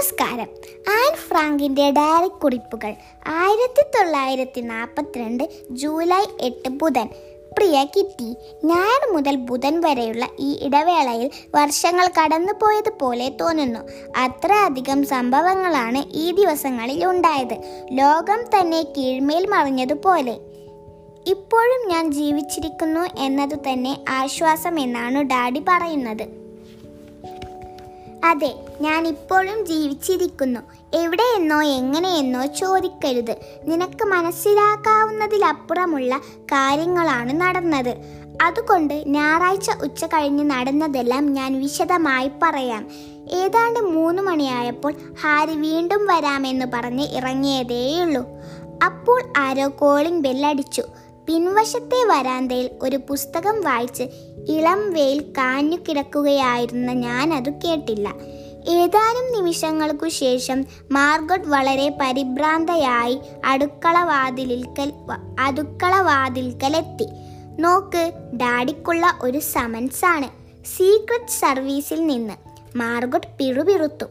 നമസ്കാരം. An ഫ്രാങ്കിന്റെ diary കുറിപ്പുകൾ ആയിരത്തി തൊള്ളായിരത്തി നാൽപ്പത്തിരണ്ട് ജൂലൈ എട്ട് ബുധൻ. പ്രിയ കിറ്റി ഞായർ മുതൽ ബുധൻ വരെയുള്ള ഈ ഇടവേളയിൽ വർഷങ്ങൾ കടന്നുപോയതുപോലെ തോന്നുന്നു. അത്രയധികം സംഭവങ്ങളാണ് ഈ ദിവസങ്ങളിൽ ഉണ്ടായത്. ലോകം തന്നെ കീഴ്മേൽ മറിഞ്ഞതുപോലെ ഇപ്പോഴും ഞാൻ ജീവിച്ചിരിക്കുന്നു എന്നതു തന്നെ ആശ്വാസമെന്നാണ് ഡാഡി പറയുന്നത്. അതെ ഞാൻ ഇപ്പോഴും ജീവിച്ചിരിക്കുന്നു. എവിടെയെന്നോ എങ്ങനെയെന്നോ ചോദിക്കരുത്. നിനക്ക് മനസ്സിലാക്കാവുന്നതിലപ്പുറമുള്ള കാര്യങ്ങളാണ് നടന്നത്. അതുകൊണ്ട് ഞായറാഴ്ച ഉച്ച കഴിഞ്ഞ് നടന്നതെല്ലാം ഞാൻ വിശദമായി പറയാം. ഏതാണ്ട് മൂന്ന് മണിയായപ്പോൾ ഹാരി വീണ്ടും വരാമെന്ന് പറഞ്ഞ് ഇറങ്ങിയതേയുള്ളൂ. അപ്പോൾ ആരോ കോളിംഗ് ബെല്ലടിച്ചു പിൻവശത്തെ വരാന്തയിൽ ഒരു പുസ്തകം വായിച്ച് ഇളം വെയിൽ കാഞ്ഞു കിടക്കുകയായിരുന്ന ഞാനത് കേട്ടില്ല. ഏതാനും നിമിഷങ്ങൾക്കു ശേഷം മാർഗട്ട് വളരെ പരിഭ്രാന്തയായി അടുക്കള വാതിലിൽക്കൽ അടുക്കള വാതിൽക്കലെത്തി നോക്ക് ഡാഡിക്കുള്ള ഒരു സമൻസ് ആണ് സീക്രട്ട് സർവീസിൽ നിന്ന് മാർഗട്ട് പിറുപിറുത്തു.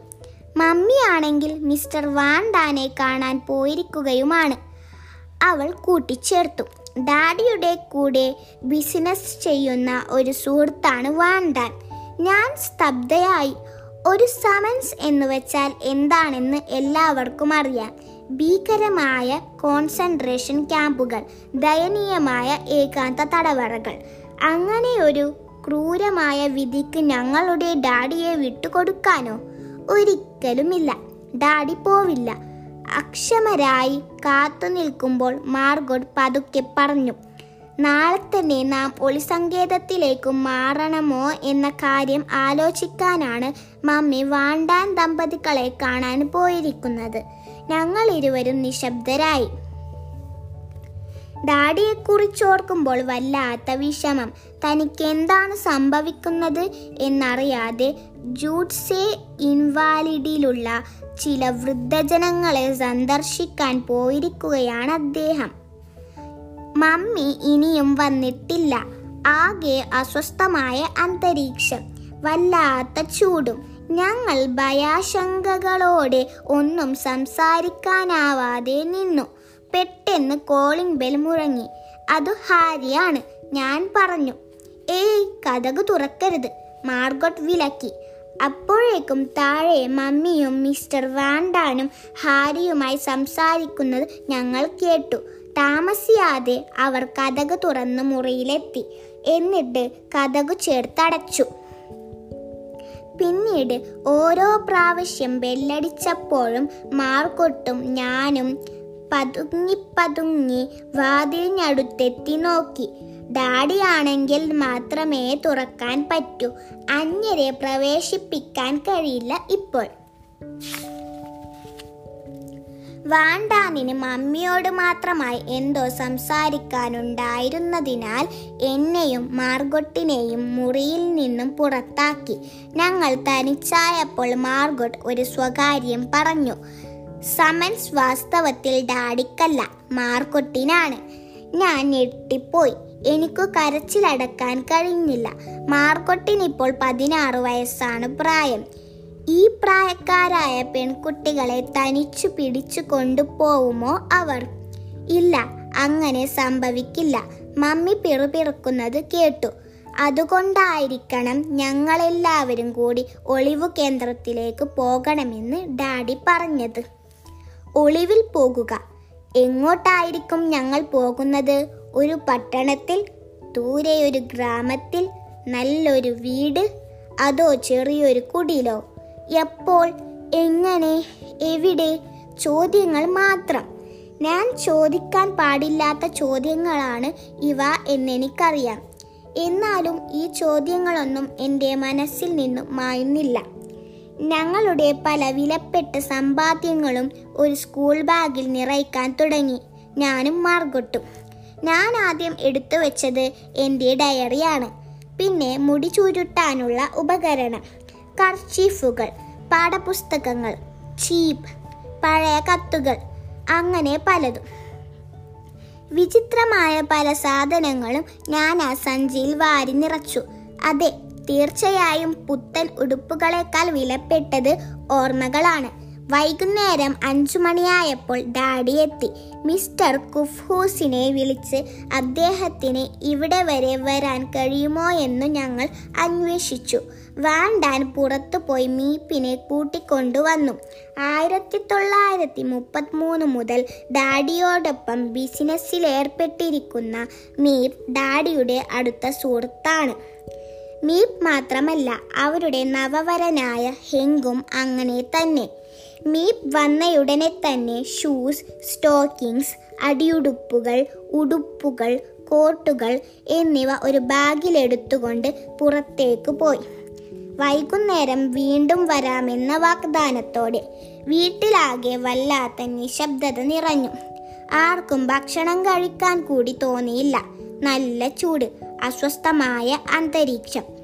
മമ്മിയാണെങ്കിൽ മിസ്റ്റർ വാൻഡാനെ കാണാൻ പോയിരിക്കുകയുമാണ്. അവൾ കൂട്ടിച്ചേർത്തു. ഡാഡിയുടെ കൂടെ ബിസിനസ് ചെയ്യുന്ന ഒരു സുഹൃത്താണ് വാൻഡാൻ ഞാൻ സ്തബ്ധയായി ഒരു സമൻസ് എന്ന് വെച്ചാൽ എന്താണെന്ന് എല്ലാവർക്കും അറിയാം. ഭീകരമായ കോൺസെൻട്രേഷൻ ക്യാമ്പുകൾ ദയനീയമായ ഏകാന്ത തടവറകൾ. അങ്ങനെ ഒരു ക്രൂരമായ വിധിക്ക് ഞങ്ങളുടെ ഡാഡിയെ വിട്ടുകൊടുക്കാനോ ഒരിക്കലുമില്ല. ഡാഡി പോവില്ല. അക്ഷമരായി കാത്തു നിൽക്കുമ്പോൾ മാർഗോട്ട് പതുക്കെ പറഞ്ഞു. നാളെ തന്നെ നാം ഒളിസങ്കേതത്തിലേക്ക് മാറണമോ എന്ന കാര്യം ആലോചിക്കാനാണ് മമ്മി വാണ്ടാൻ ദമ്പതികളെ കാണാൻ പോയിരിക്കുന്നത്. ഞങ്ങൾ ഇരുവരും നിശബ്ദരായി. ഡാഡിയെക്കുറിച്ചോർക്കുമ്പോൾ വല്ലാത്ത വിഷമം. തനിക്ക് എന്താണ് സംഭവിക്കുന്നത് എന്നറിയാതെ ജൂഡ്സെ ഇൻവാലിഡിലുള്ള ചില വൃദ്ധജനങ്ങളെ സന്ദർശിക്കാൻ പോയിരിക്കുകയാണ് അദ്ദേഹം. മമ്മി ഇനിയും വന്നിട്ടില്ല. ആകെ അസ്വസ്ഥമായ അന്തരീക്ഷം. വല്ലാത്ത ചൂടും. ഞങ്ങൾ ഭയാശങ്കകളോടെ ഒന്നും സംസാരിക്കാനാവാതെ നിന്നു. പെട്ടെന്ന് കോളിംഗ് ബെൽ മുഴങ്ങി. അത് ഹാരിയാണ് ഞാൻ പറഞ്ഞു. ഏയ് കഥക് തുറക്കരുത് മാർഗോട്ട് വിലക്കി. അപ്പോഴേക്കും താഴെ മമ്മിയും മിസ്റ്റർ വാൻഡാനും ഹാരിയുമായി സംസാരിക്കുന്നത് ഞങ്ങൾ കേട്ടു. താമസിയാതെ അവർ കഥകു തുറന്ന് മുറിയിലെത്തി. എന്നിട്ട് കഥകു ചേർത്തടച്ചു. പിന്നീട് ഓരോ പ്രാവശ്യം ബെല്ലടിച്ചപ്പോഴും മാർക്കൊട്ടും ഞാനും പതുങ്ങി പതുങ്ങി വാതിലിനടുത്തെത്തി നോക്കി. ഡാഡിയാണെങ്കിൽ മാത്രമേ തുറക്കാൻ പറ്റൂ. അന്യരെ പ്രവേശിപ്പിക്കാൻ കഴിയില്ല ഇപ്പോൾ. വാണ്ടാനിന് മമ്മിയോട് മാത്രമായി എന്തോ സംസാരിക്കാനുണ്ടായിരുന്നതിനാൽ എന്നെയും മാർഗൊട്ടിനെയും മുറിയിൽ നിന്നും പുറത്താക്കി. ഞങ്ങൾ തനിച്ചായപ്പോൾ മാർഗൊട്ട് ഒരു സ്വകാര്യം പറഞ്ഞു. സമൻസ് വാസ്തവത്തിൽ ഡാഡിക്കല്ല മാർക്കൊട്ടിനാണ് ഞാൻ ഞെട്ടിപ്പോയി. എനിക്കു കരച്ചിലടക്കാൻ കഴിഞ്ഞില്ല. മാർക്കൊട്ടിനിപ്പോൾ പതിനാറ് വയസ്സാണ് പ്രായം. ഈ പ്രായക്കാരായ പെൺകുട്ടികളെ തനിച്ചു പിടിച്ചു കൊണ്ടുപോവുമോ അവർ? ഇല്ല അങ്ങനെ സംഭവിക്കില്ല. മമ്മി പിറുപിറുക്കുന്നത് കേട്ടു. അതുകൊണ്ടായിരിക്കണം ഞങ്ങളെല്ലാവരും കൂടി ഒളിവു കേന്ദ്രത്തിലേക്ക് പോകണമെന്ന് ഡാഡി പറഞ്ഞത്. ഒളിവിൽ പോകുക. എങ്ങോട്ടായിരിക്കും ഞങ്ങൾ പോകുന്നത്? ഒരു പട്ടണത്തിൽ? ദൂരെ ഒരു ഗ്രാമത്തിൽ? നല്ലൊരു വീട്? അതോ ചെറിയൊരു കുടിലോ? എപ്പോൾ എങ്ങനെ എവിടെ ചോദ്യങ്ങൾ മാത്രം. ഞാൻ ചോദിക്കാൻ പാടില്ലാത്ത ചോദ്യങ്ങളാണ് ഇവ എന്നെനിക്കറിയാം. എന്നാലും ഈ ചോദ്യങ്ങളൊന്നും എന്റെ മനസ്സിൽ നിന്നും മായുന്നില്ല. ഞങ്ങളുടെ പല വിലപ്പെട്ട സമ്പാദ്യങ്ങളും ഒരു സ്കൂൾ ബാഗിൽ നിറയ്ക്കാൻ തുടങ്ങി. ഞാനും മാർഗൊട്ടും. ഞാൻ ആദ്യം എടുത്തു വെച്ചത് എന്റെ ഡയറിയാണ്. പിന്നെ മുടി ചുരുട്ടാനുള്ള ഉപകരണം. കർച്ചീഫുകൾ പാഠപുസ്തകങ്ങൾ ചീപ്പ് പഴയ കത്തുകൾ അങ്ങനെ പലതും. വിചിത്രമായ പല സാധനങ്ങളും ഞാൻ ആ സഞ്ചിയിൽ വാരി നിറച്ചു. അതെ തീർച്ചയായും പുത്തൻ ഉടുപ്പുകളേക്കാൾ വിലപ്പെട്ടത് ഓർമ്മകളാണ്. വൈകുന്നേരം അഞ്ചു മണിയായപ്പോൾ ഡാഡി എത്തി. മിസ്റ്റർ കുഫ്ഹൂസിനെ വിളിച്ച് അദ്ദേഹത്തിന് ഇവിടെ വരെ വരാൻ കഴിയുമോ എന്ന് ഞങ്ങൾ അന്വേഷിച്ചു. വാണ്ടാൻ പുറത്തു പോയി മീപ്പിനെ കൂട്ടിക്കൊണ്ടുവന്നു. ആയിരത്തി തൊള്ളായിരത്തി മുപ്പത്തിമൂന്ന് മുതൽ ഡാഡിയോടൊപ്പം ബിസിനസ്സിൽ ഏർപ്പെട്ടിരിക്കുന്ന മീപ്പ് ഡാഡിയുടെ അടുത്ത സുഹൃത്താണ്. മീപ്പ് മാത്രമല്ല അവരുടെ നവവരനായ ഹെങ്കും അങ്ങനെ തന്നെ. മീപ്പ് വന്നയുടനെ തന്നെ ഷൂസ് സ്റ്റോക്കിങ്സ് അടിയുടുപ്പുകൾ ഉടുപ്പുകൾ കോട്ടുകൾ എന്നിവ ഒരു ബാഗിലെടുത്തുകൊണ്ട് പുറത്തേക്ക് പോയി. വൈകുന്നേരം വീണ്ടും വരാമെന്ന വാഗ്ദാനത്തോടെ വീട്ടിലാകെ വല്ലാത്ത നിശബ്ദത നിറഞ്ഞു. ആർക്കും ഭക്ഷണം കഴിക്കാൻ കൂടി തോന്നിയില്ല. നല്ല ചൂട് അസ്വസ്ഥമായ അന്തരീക്ഷം.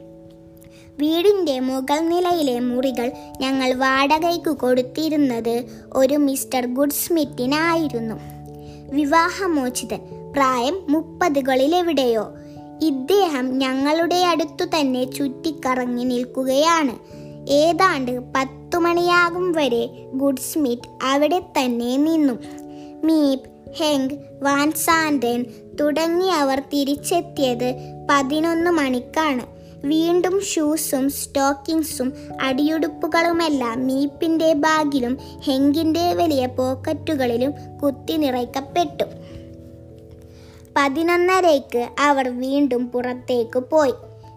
വീടിന്റെ മുകൾ നിലയിലെ മുറികൾ ഞങ്ങൾ വാടകയ്ക്ക് കൊടുത്തിരുന്നത് ഒരു മിസ്റ്റർ ഗുഡ് ഗുഡ്സ്മിത്തിനായിരുന്നു. വിവാഹമോചിതൻ പ്രായം മുപ്പതുകളിലെവിടെയോ. ഇദ്ദേഹം ഞങ്ങളുടെ അടുത്തു തന്നെ ചുറ്റിക്കറങ്ങി നിൽക്കുകയാണ്. ഏതാണ്ട് പത്തു മണിയാകും വരെ ഗുഡ് ഗുഡ്സ്മിത്ത് അവിടെ തന്നെ നിന്നു. മീപ് ഹെങ് വാൻസാൻഡൻ തുടങ്ങിയവർ തിരിച്ചെത്തിയത് പതിനൊന്ന് മണിക്കാണ്. വീണ്ടും ഷൂസും സ്റ്റോക്കിങ്സും അടിയുടുപ്പുകളുമെല്ലാം മീപ്പിന്റെ ബാഗിലും ഹെങ്കിന്റെ വലിയ പോക്കറ്റുകളിലും കുത്തി നിറയ്ക്കപ്പെട്ടു. പതിനൊന്നരയ്ക്ക് അവർ വീണ്ടും പുറത്തേക്ക് പോയി.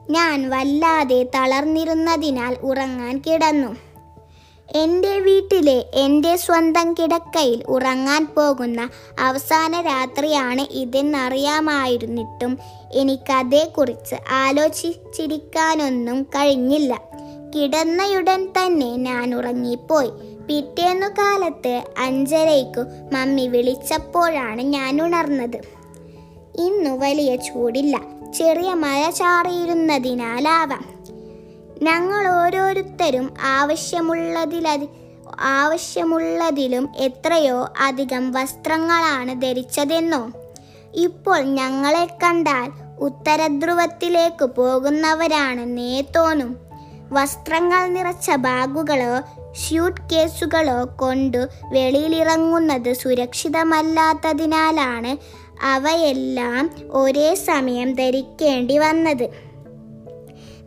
ഞാൻ വല്ലാതെ തളർന്നിരുന്നതിനാൽ ഉറങ്ങാൻ കിടന്നു. എന്റെ വീട്ടിലെ എന്റെ സ്വന്തം കിടക്കയിൽ ഉറങ്ങാൻ പോകുന്ന അവസാന രാത്രിയാണ് ഇതെന്നറിയാമായിരുന്നിട്ടും എനിക്കതേക്കുറിച്ച് ആലോചിച്ചിരിക്കാനൊന്നും കഴിഞ്ഞില്ല. കിടന്നയുടൻ തന്നെ ഞാൻ ഉറങ്ങിപ്പോയി. പിറ്റേന്നു കാലത്ത് അഞ്ചരയ്ക്കു മമ്മി വിളിച്ചപ്പോഴാണ് ഞാൻ ഉണർന്നത്. ഇന്നു വലിയ ചൂടില്ല. ചെറിയ മഴ ചാറിയിരുന്നതിനാലാവാം. ഞങ്ങൾ ഓരോരുത്തരും ആവശ്യമുള്ളതിലതി ആവശ്യമുള്ളതിലും എത്രയോ അധികം വസ്ത്രങ്ങളാണ് ധരിച്ചതെന്നോ. ഇപ്പോൾ ഞങ്ങളെ കണ്ടാൽ ഉത്തരധ്രുവത്തിലേക്ക് പോകുന്നവരാണെന്നേ തോന്നും. വസ്ത്രങ്ങൾ നിറച്ച ബാഗുകളോ ഷ്യൂട്ട് കേസുകളോ കൊണ്ട് വെളിയിലിറങ്ങുന്നത് സുരക്ഷിതമല്ലാത്തതിനാലാണ് അവയെല്ലാം ഒരേ സമയം ധരിക്കേണ്ടി വന്നത്.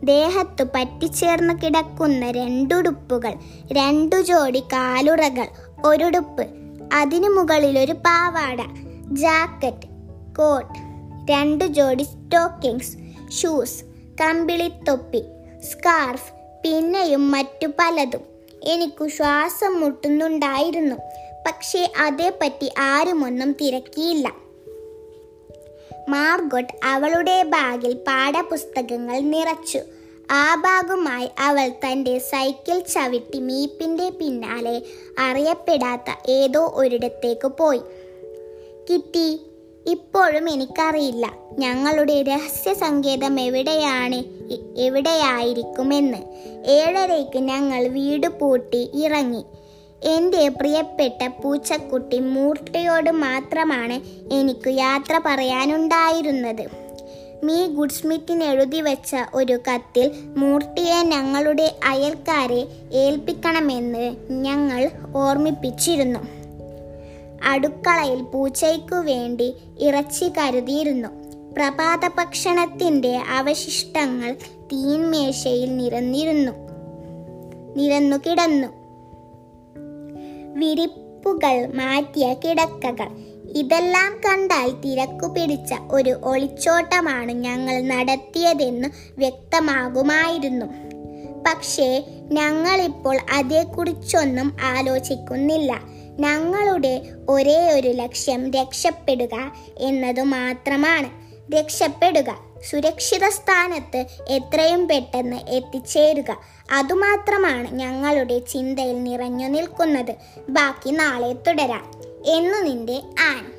ദേഹത്തു പറ്റിച്ചേർന്ന് കിടക്കുന്ന രണ്ടുടുപ്പുകൾ രണ്ടു ജോഡി കാലുറകൾ ഒരുടുപ്പ്. അതിനു മുകളിൽ ഒരു പാവാട ജാക്കറ്റ് കോട്ട് രണ്ടു ജോഡി സ്റ്റോക്കിങ്സ് ഷൂസ് കമ്പിളിത്തൊപ്പി സ്കാർഫ് പിന്നെയും മറ്റു പലതും. എനിക്കു ശ്വാസം മുട്ടുന്നുണ്ടായിരുന്നു പക്ഷേ അതേപ്പറ്റി ആരുമൊന്നും തിരക്കിയില്ല. മാർഗോട്ട് അവളുടെ ബാഗിൽ പാഠപുസ്തകങ്ങൾ നിറച്ചു. ആ ഭാഗമായി അവൾ തന്റെ സൈക്കിൾ ചവിട്ടി മീപ്പിന്റെ പിന്നാലെ അറിയപ്പെടാത്ത ഏതോ ഒരിടത്തേക്ക് പോയി. കിറ്റി ഇപ്പോഴും എനിക്കറിയില്ല. ഞങ്ങളുടെ രഹസ്യ സങ്കേതം എവിടെയാണ്? എവിടെയായിരിക്കുമെന്ന്. ഏഴരയ്ക്ക് ഞങ്ങൾ വീട് പൂട്ടി ഇറങ്ങി. എന്റെ പ്രിയപ്പെട്ട പൂച്ചക്കുട്ടി മൂർട്ടയോട് മാത്രമാണ് എനിക്ക് യാത്ര പറയാനുണ്ടായിരുന്നത്. മീ ഗുഡ്സ്മിത്തിന് എഴുതി വെച്ച ഒരു കത്തിൽ മൂർട്ടിയെ ഞങ്ങളുടെ അയൽക്കാരെ ഏൽപ്പിക്കണമെന്ന് ഞങ്ങൾ ഓർമ്മിപ്പിച്ചിരുന്നു. അടുക്കളയിൽ പൂച്ചയ്ക്കു വേണ്ടി ഇറച്ചി കരുതിയിരുന്നു. പ്രഭാത ഭക്ഷണത്തിന്റെ അവശിഷ്ടങ്ങൾ തീൻമേശയിൽ നിരന്നിരുന്നു. നിരന്നു കിടന്നു വിരിപ്പുകൾ മാറ്റിയ കിടക്കകൾ. ഇതെല്ലാം കണ്ടാൽ തിരക്കു പിടിച്ച ഒരു ഒളിച്ചോട്ടമാണ് ഞങ്ങൾ നടത്തിയതെന്ന് വ്യക്തമാകുമായിരുന്നു. പക്ഷേ ഞങ്ങളിപ്പോൾ അതേക്കുറിച്ചൊന്നും ആലോചിക്കുന്നില്ല. ഞങ്ങളുടെ ഒരേ ഒരു ലക്ഷ്യം രക്ഷപ്പെടുക എന്നതു മാത്രമാണ്. രക്ഷപ്പെടുക. സുരക്ഷിത സ്ഥാനത്ത് എത്രയും പെട്ടെന്ന് എത്തിച്ചേരുക. അതുമാത്രമാണ് ഞങ്ങളുടെ ചിന്തയിൽ നിറഞ്ഞു നിൽക്കുന്നത്. ബാക്കി നാളെ തുടരാം. എന്നു നിന്റെ ആൻ.